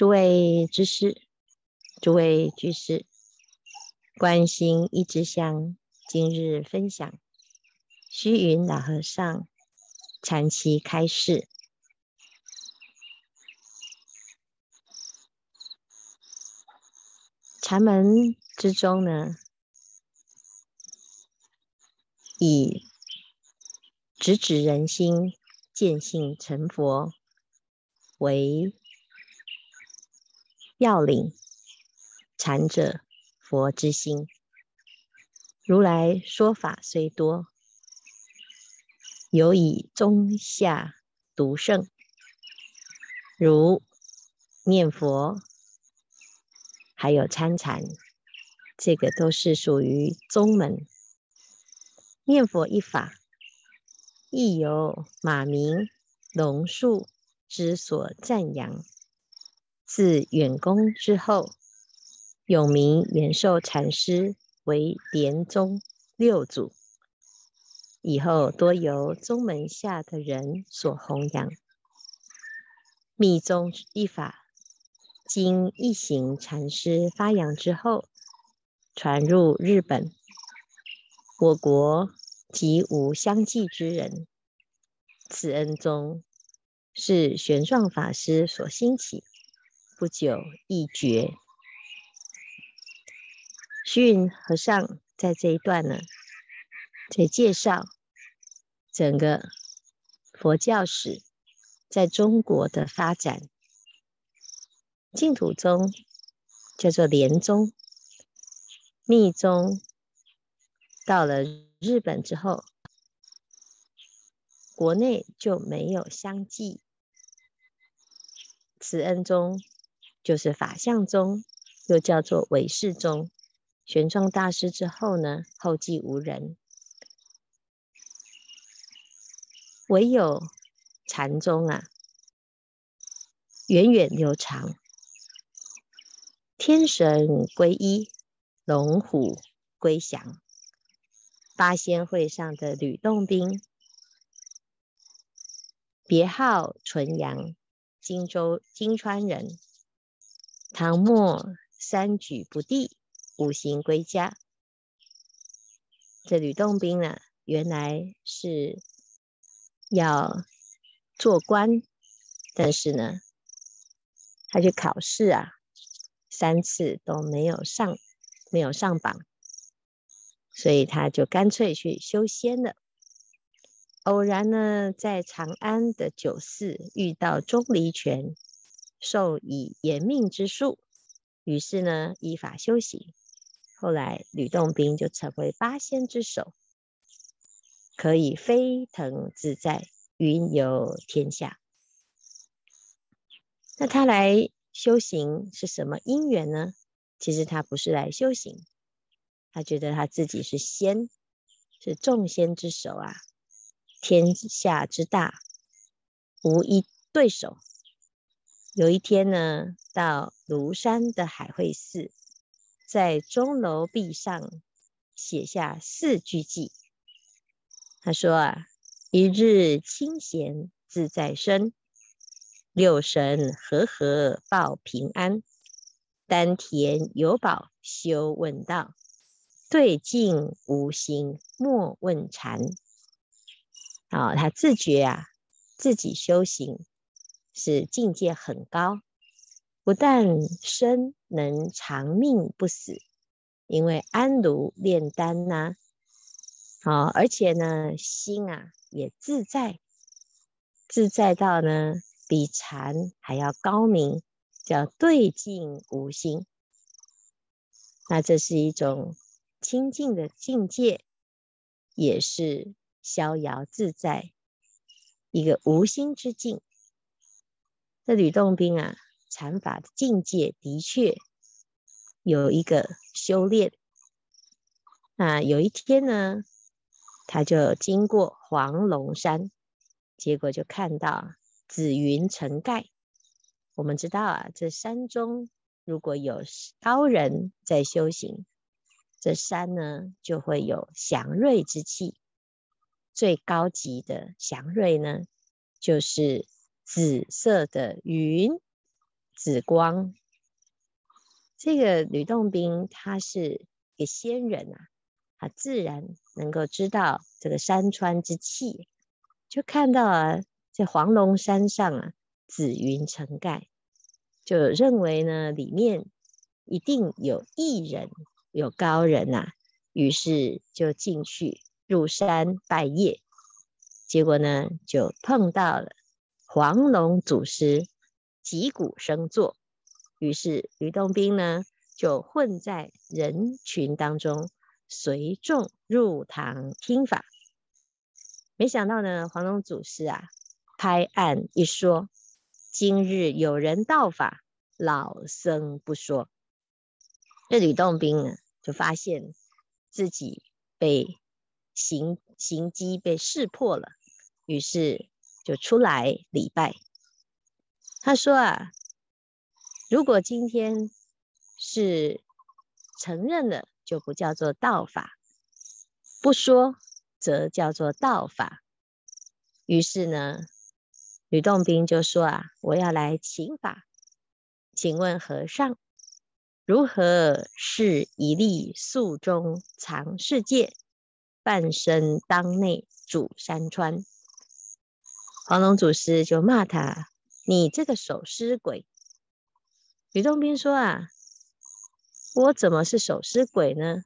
诸位知识，诸位居士，观心一枝香，今日分享虚云老和尚禅期开示。禅门之中呢，以直指人心、见性成佛为要领，禅者佛之心。如来说法虽多，尤以中下独胜，如念佛，还有参禅，这个都是属于宗门。念佛一法，亦由马明、龙树之所赞扬。自远公之后，永明延寿禅师为莲宗六祖，以后多由宗门下的人所弘扬。密宗一法，经一行禅师发扬之后，传入日本，我国即无相继之人。慈恩宗是玄奘法师所兴起。不久一绝。虚云和尚在这一段呢，在介绍整个佛教史在中国的发展。净土宗叫做莲宗，密宗到了日本之后，国内就没有相继。慈恩宗。就是法相宗，又叫做唯识宗。玄奘大师之后呢，后继无人，唯有禅宗啊，源远流长，天神归一，龙虎归降。八仙会上的吕洞宾，别号纯阳，荆州金川人。唐末三举不第，五行归家。这吕洞宾呢，原来是要做官，但是呢，他去考试啊，三次都没有上，没有上榜，所以他就干脆去修仙了。偶然呢，在长安的酒肆遇到钟离权。授以延命之术，于是呢，依法修行。后来吕洞宾就成为八仙之首，可以飞腾自在，云游天下。那他来修行是什么因缘呢？其实他不是来修行，他觉得他自己是仙，是众仙之首啊，天下之大，无一对手。有一天呢，到庐山的海会寺，在钟楼壁上写下四句偈。他说啊：“一日清闲自在身，六神和合报平安，丹田有宝修问道，对镜无心莫问禅。”啊，他自觉啊，自己修行。是境界很高，不但身能长命不死，因为安炉炼丹呐，好，而且呢，心啊也自在，自在到呢比禅还要高明，叫对境无心。那这是一种清净的境界，也是逍遥自在，一个无心之境。这吕洞宾啊，禅法的境界的确有一个修炼。那有一天呢，他就经过黄龙山，结果就看到紫云成盖。我们知道啊，这山中如果有高人在修行，这山呢就会有祥瑞之气。最高级的祥瑞呢，就是。紫色的云，紫光。这个吕洞宾他是一个仙人啊，他自然能够知道这个山川之气，就看到啊，在黄龙山上啊，紫云成盖，就认为呢里面一定有异人，有高人呐、啊，于是就进去入山拜谒，结果呢就碰到了黄龙祖师击鼓声作。于是吕洞宾呢，就混在人群当中，随众入堂听法。没想到呢，黄龙祖师啊，拍案一说：“今日有人道法，老僧不说。”这吕洞宾呢，就发现自己被行行机被识破了，于是就出来礼拜。他说啊。如果今天是承认了，就不叫做道法；不说，则叫做道法。于是呢，吕洞宾就说：“啊，我要来请法，请问和尚，如何是一粒粟中藏世界，半生当内主山川？”黄龙祖师就骂他：“你这个守尸鬼！”吕洞宾说：“啊，我怎么是守尸鬼呢？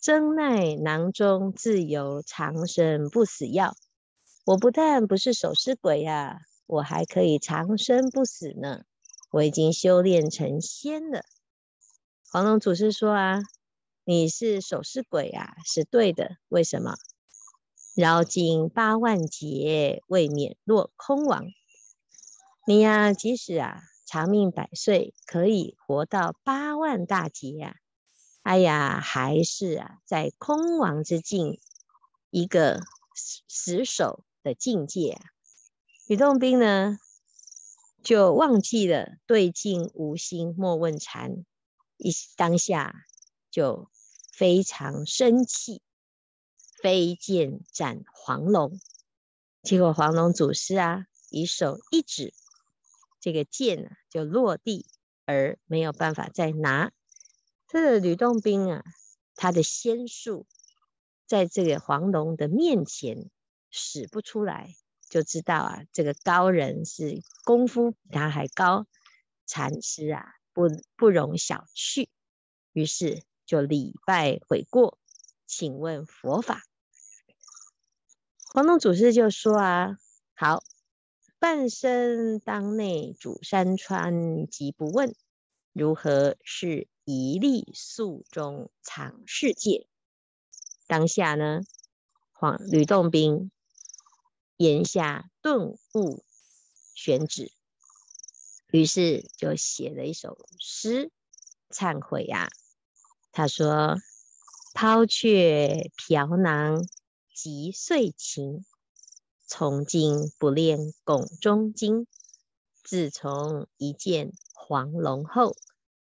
真乃囊中自有长生不死药。我不但不是守尸鬼呀、我还可以长生不死呢。我已经修炼成仙了。”黄龙祖师说：“啊，你是守尸鬼啊，是对的。为什么？绕尽八万劫，未免落空亡。你呀、即使啊。”长命百岁，可以活到八万大劫呀、啊！哎呀，还是啊，在空亡之境，一个死守的境界啊。吕洞宾呢，就忘记了对镜无心莫问禅，一当下就非常生气，飞剑斩黄龙。结果黄龙祖师啊，以手一指。这个剑啊，就落地，而没有办法再拿。这个吕洞宾啊，他的仙术在这个黄龙的面前使不出来，就知道啊，这个高人是功夫比他还高，禅师啊，不不容小觑。于是就礼拜悔过，请问佛法。黄龙祖师就说啊，好。半生当内主山川，即不问如何是一粒粟中藏世界。当下呢，黄吕洞宾言下顿悟选旨，于是就写了一首诗忏悔呀、啊。他说：“抛却瓢囊击碎琴。”从今不练拱中经，自从一见黄龙后，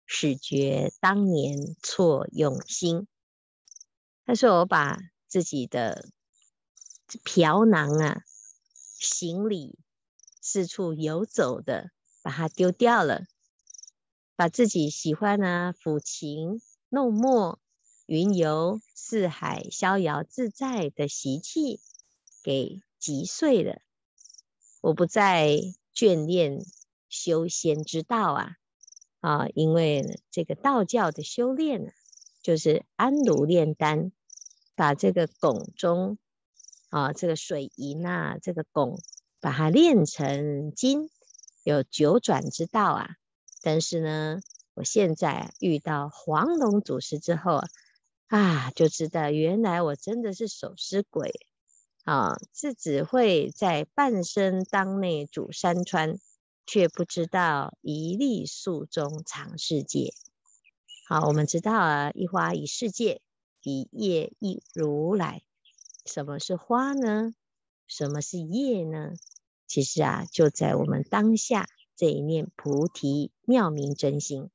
始觉当年错用心。他说：“我把自己的瓢囊啊，行李四处游走的，把它丢掉了，把自己喜欢啊抚琴弄墨、云游四海、逍遥自在的习气给。”击碎了，我不再眷恋修仙之道啊啊！因为这个道教的修炼呢，就是安炉炼丹，把这个汞中啊，这个水银啊，这个汞，把它炼成金，有九转之道啊。但是呢，我现在遇到黄龙祖师之后啊，啊，就知道原来我真的是守尸鬼。啊，是只会在半生当内主山川，却不知道一粒粟中藏世界。好，我们知道啊，一花一世界，一叶一如来。什么是花呢？什么是叶呢？其实啊，就在我们当下这一念菩提妙明真心。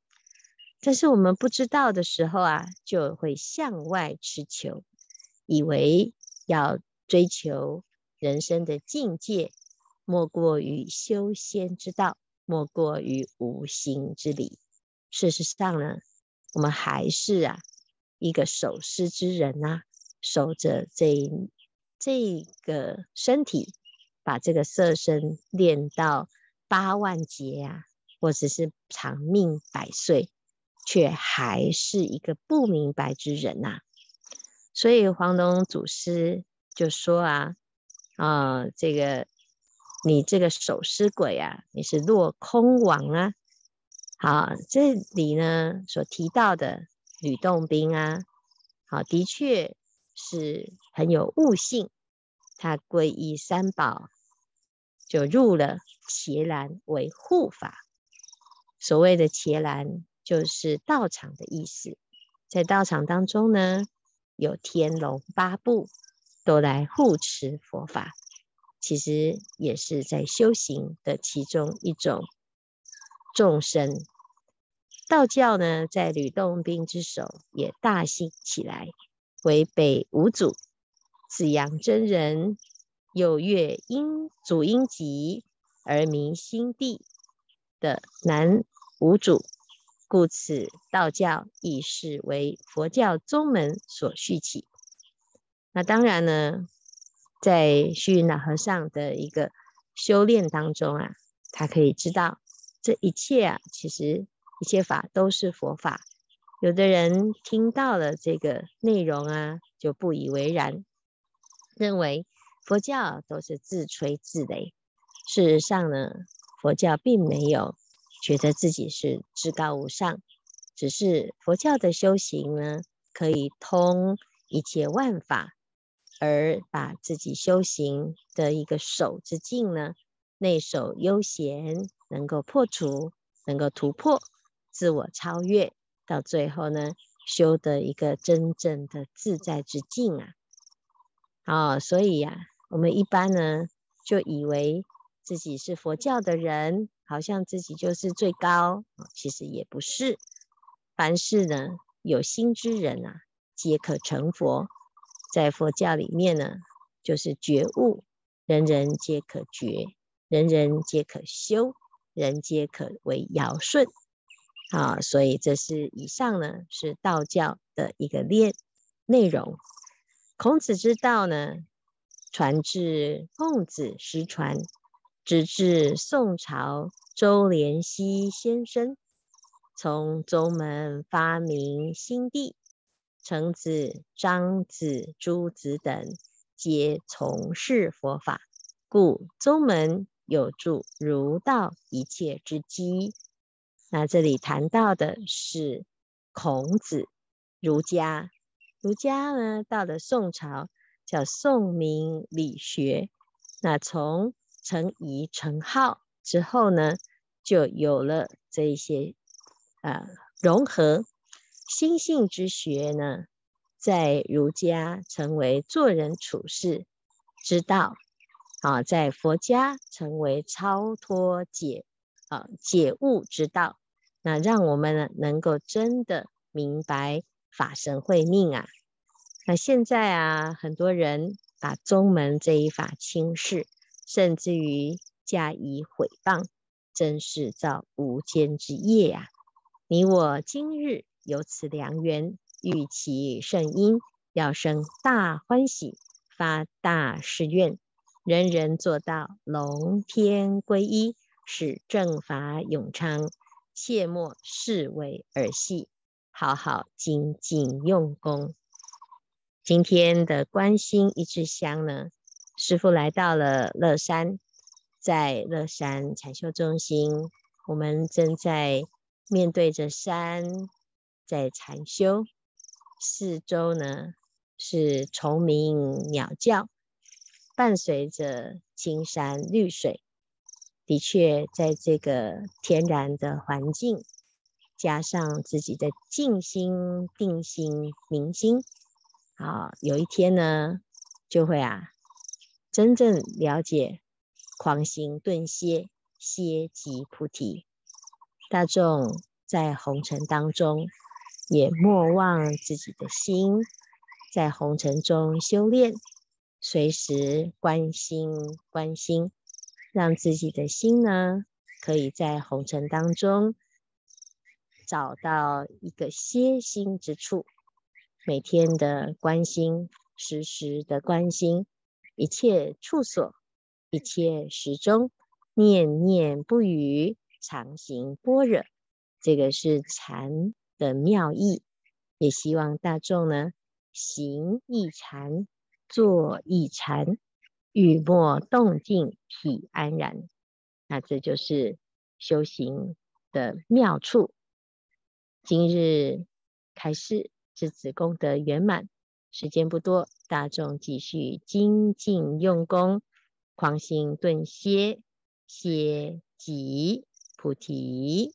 但是我们不知道的时候啊，就会向外痴求，以为要。追求人生的境界，莫过于修仙之道，莫过于无心之理。事实上呢，我们还是啊一个守尸之人呐、守着这这个身体，把这个色身练到八万劫啊，或者是长命百岁，却还是一个不明白之人呐、所以黄龙祖师就说啊，啊、这个你这个守尸鬼啊，你是落空王啊。好，这里呢所提到的吕洞宾啊，好，的确是很有悟性。他皈依三宝，就入了伽蓝为护法。所谓的伽蓝，就是道场的意思。在道场当中呢，有天龙八部都来护持佛法，其实也是在修行的其中一种众生。道教呢，在吕洞宾之手也大兴起来，为北五祖、紫阳真人、有月阴祖阴吉而名心地的南五祖。故此，道教亦是为佛教宗门所续起。那当然呢，在虚云老和尚的一个修炼当中啊，他可以知道这一切啊，其实一切法都是佛法。有的人听到了这个内容啊，就不以为然，认为佛教都是自吹自擂。事实上呢，佛教并没有。觉得自己是至高无上，只是佛教的修行呢，可以通一切万法，而把自己修行的一个守之境呢，内守悠闲，能够破除，能够突破，自我超越，到最后呢，修得一个真正的自在之境啊！哦，所以呀、我们一般呢，就以为自己是佛教的人。好像自己就是最高，其实也不是。凡事呢，有心之人啊，皆可成佛。在佛教里面呢，就是觉悟，人人皆可觉，人人皆可修，人皆可为尧舜。啊，所以这是以上呢，是道教的一个练内容。孔子之道呢，传至孟子失传。直至宋朝周濂溪先生，从宗门发明心地，程子、张子、朱子等皆从事佛法，故宗门有助儒道一切之基。那这里谈到的是孔子，儒家，儒家呢，到了宋朝叫宋明理学，那从程颐、程顥之后呢，就有了这一些啊融合心性之学呢，在儒家成为做人处事之道啊，在佛家成为超脱解啊解悟之道。那让我们呢能够真的明白法身慧命啊。那现在啊，很多人把宗门这一法轻视。甚至于加以诽谤，真是造无间之业呀、你我今日有此良缘，遇其圣因，要生大欢喜，发大誓愿，人人做到龙天归一，使正法永昌，切莫视为儿戏，好好精进用功。今天的观心一支香呢，师父来到了乐山，在乐山禅修中心，我们正在面对着山，在禅修。四周呢是虫鸣鸟叫，伴随着青山绿水。的确，在这个天然的环境，加上自己的静心、定心、明心，好，有一天呢，就会啊。真正了解狂行顿歇，歇即菩提。大众在红尘当中，也莫忘自己的心，在红尘中修炼，随时关心关心，让自己的心呢可以在红尘当中找到一个歇心之处，每天的关心，时时的关心，一切处所，一切时中，念念不渝，常行般若，这个是禅的妙意。也希望大众呢，行一禅，坐一禅，语默动静，体安然。那这就是修行的妙处。今日开示至此功德圆满，时间不多，大众继续精进用功，狂心顿歇，歇即菩提。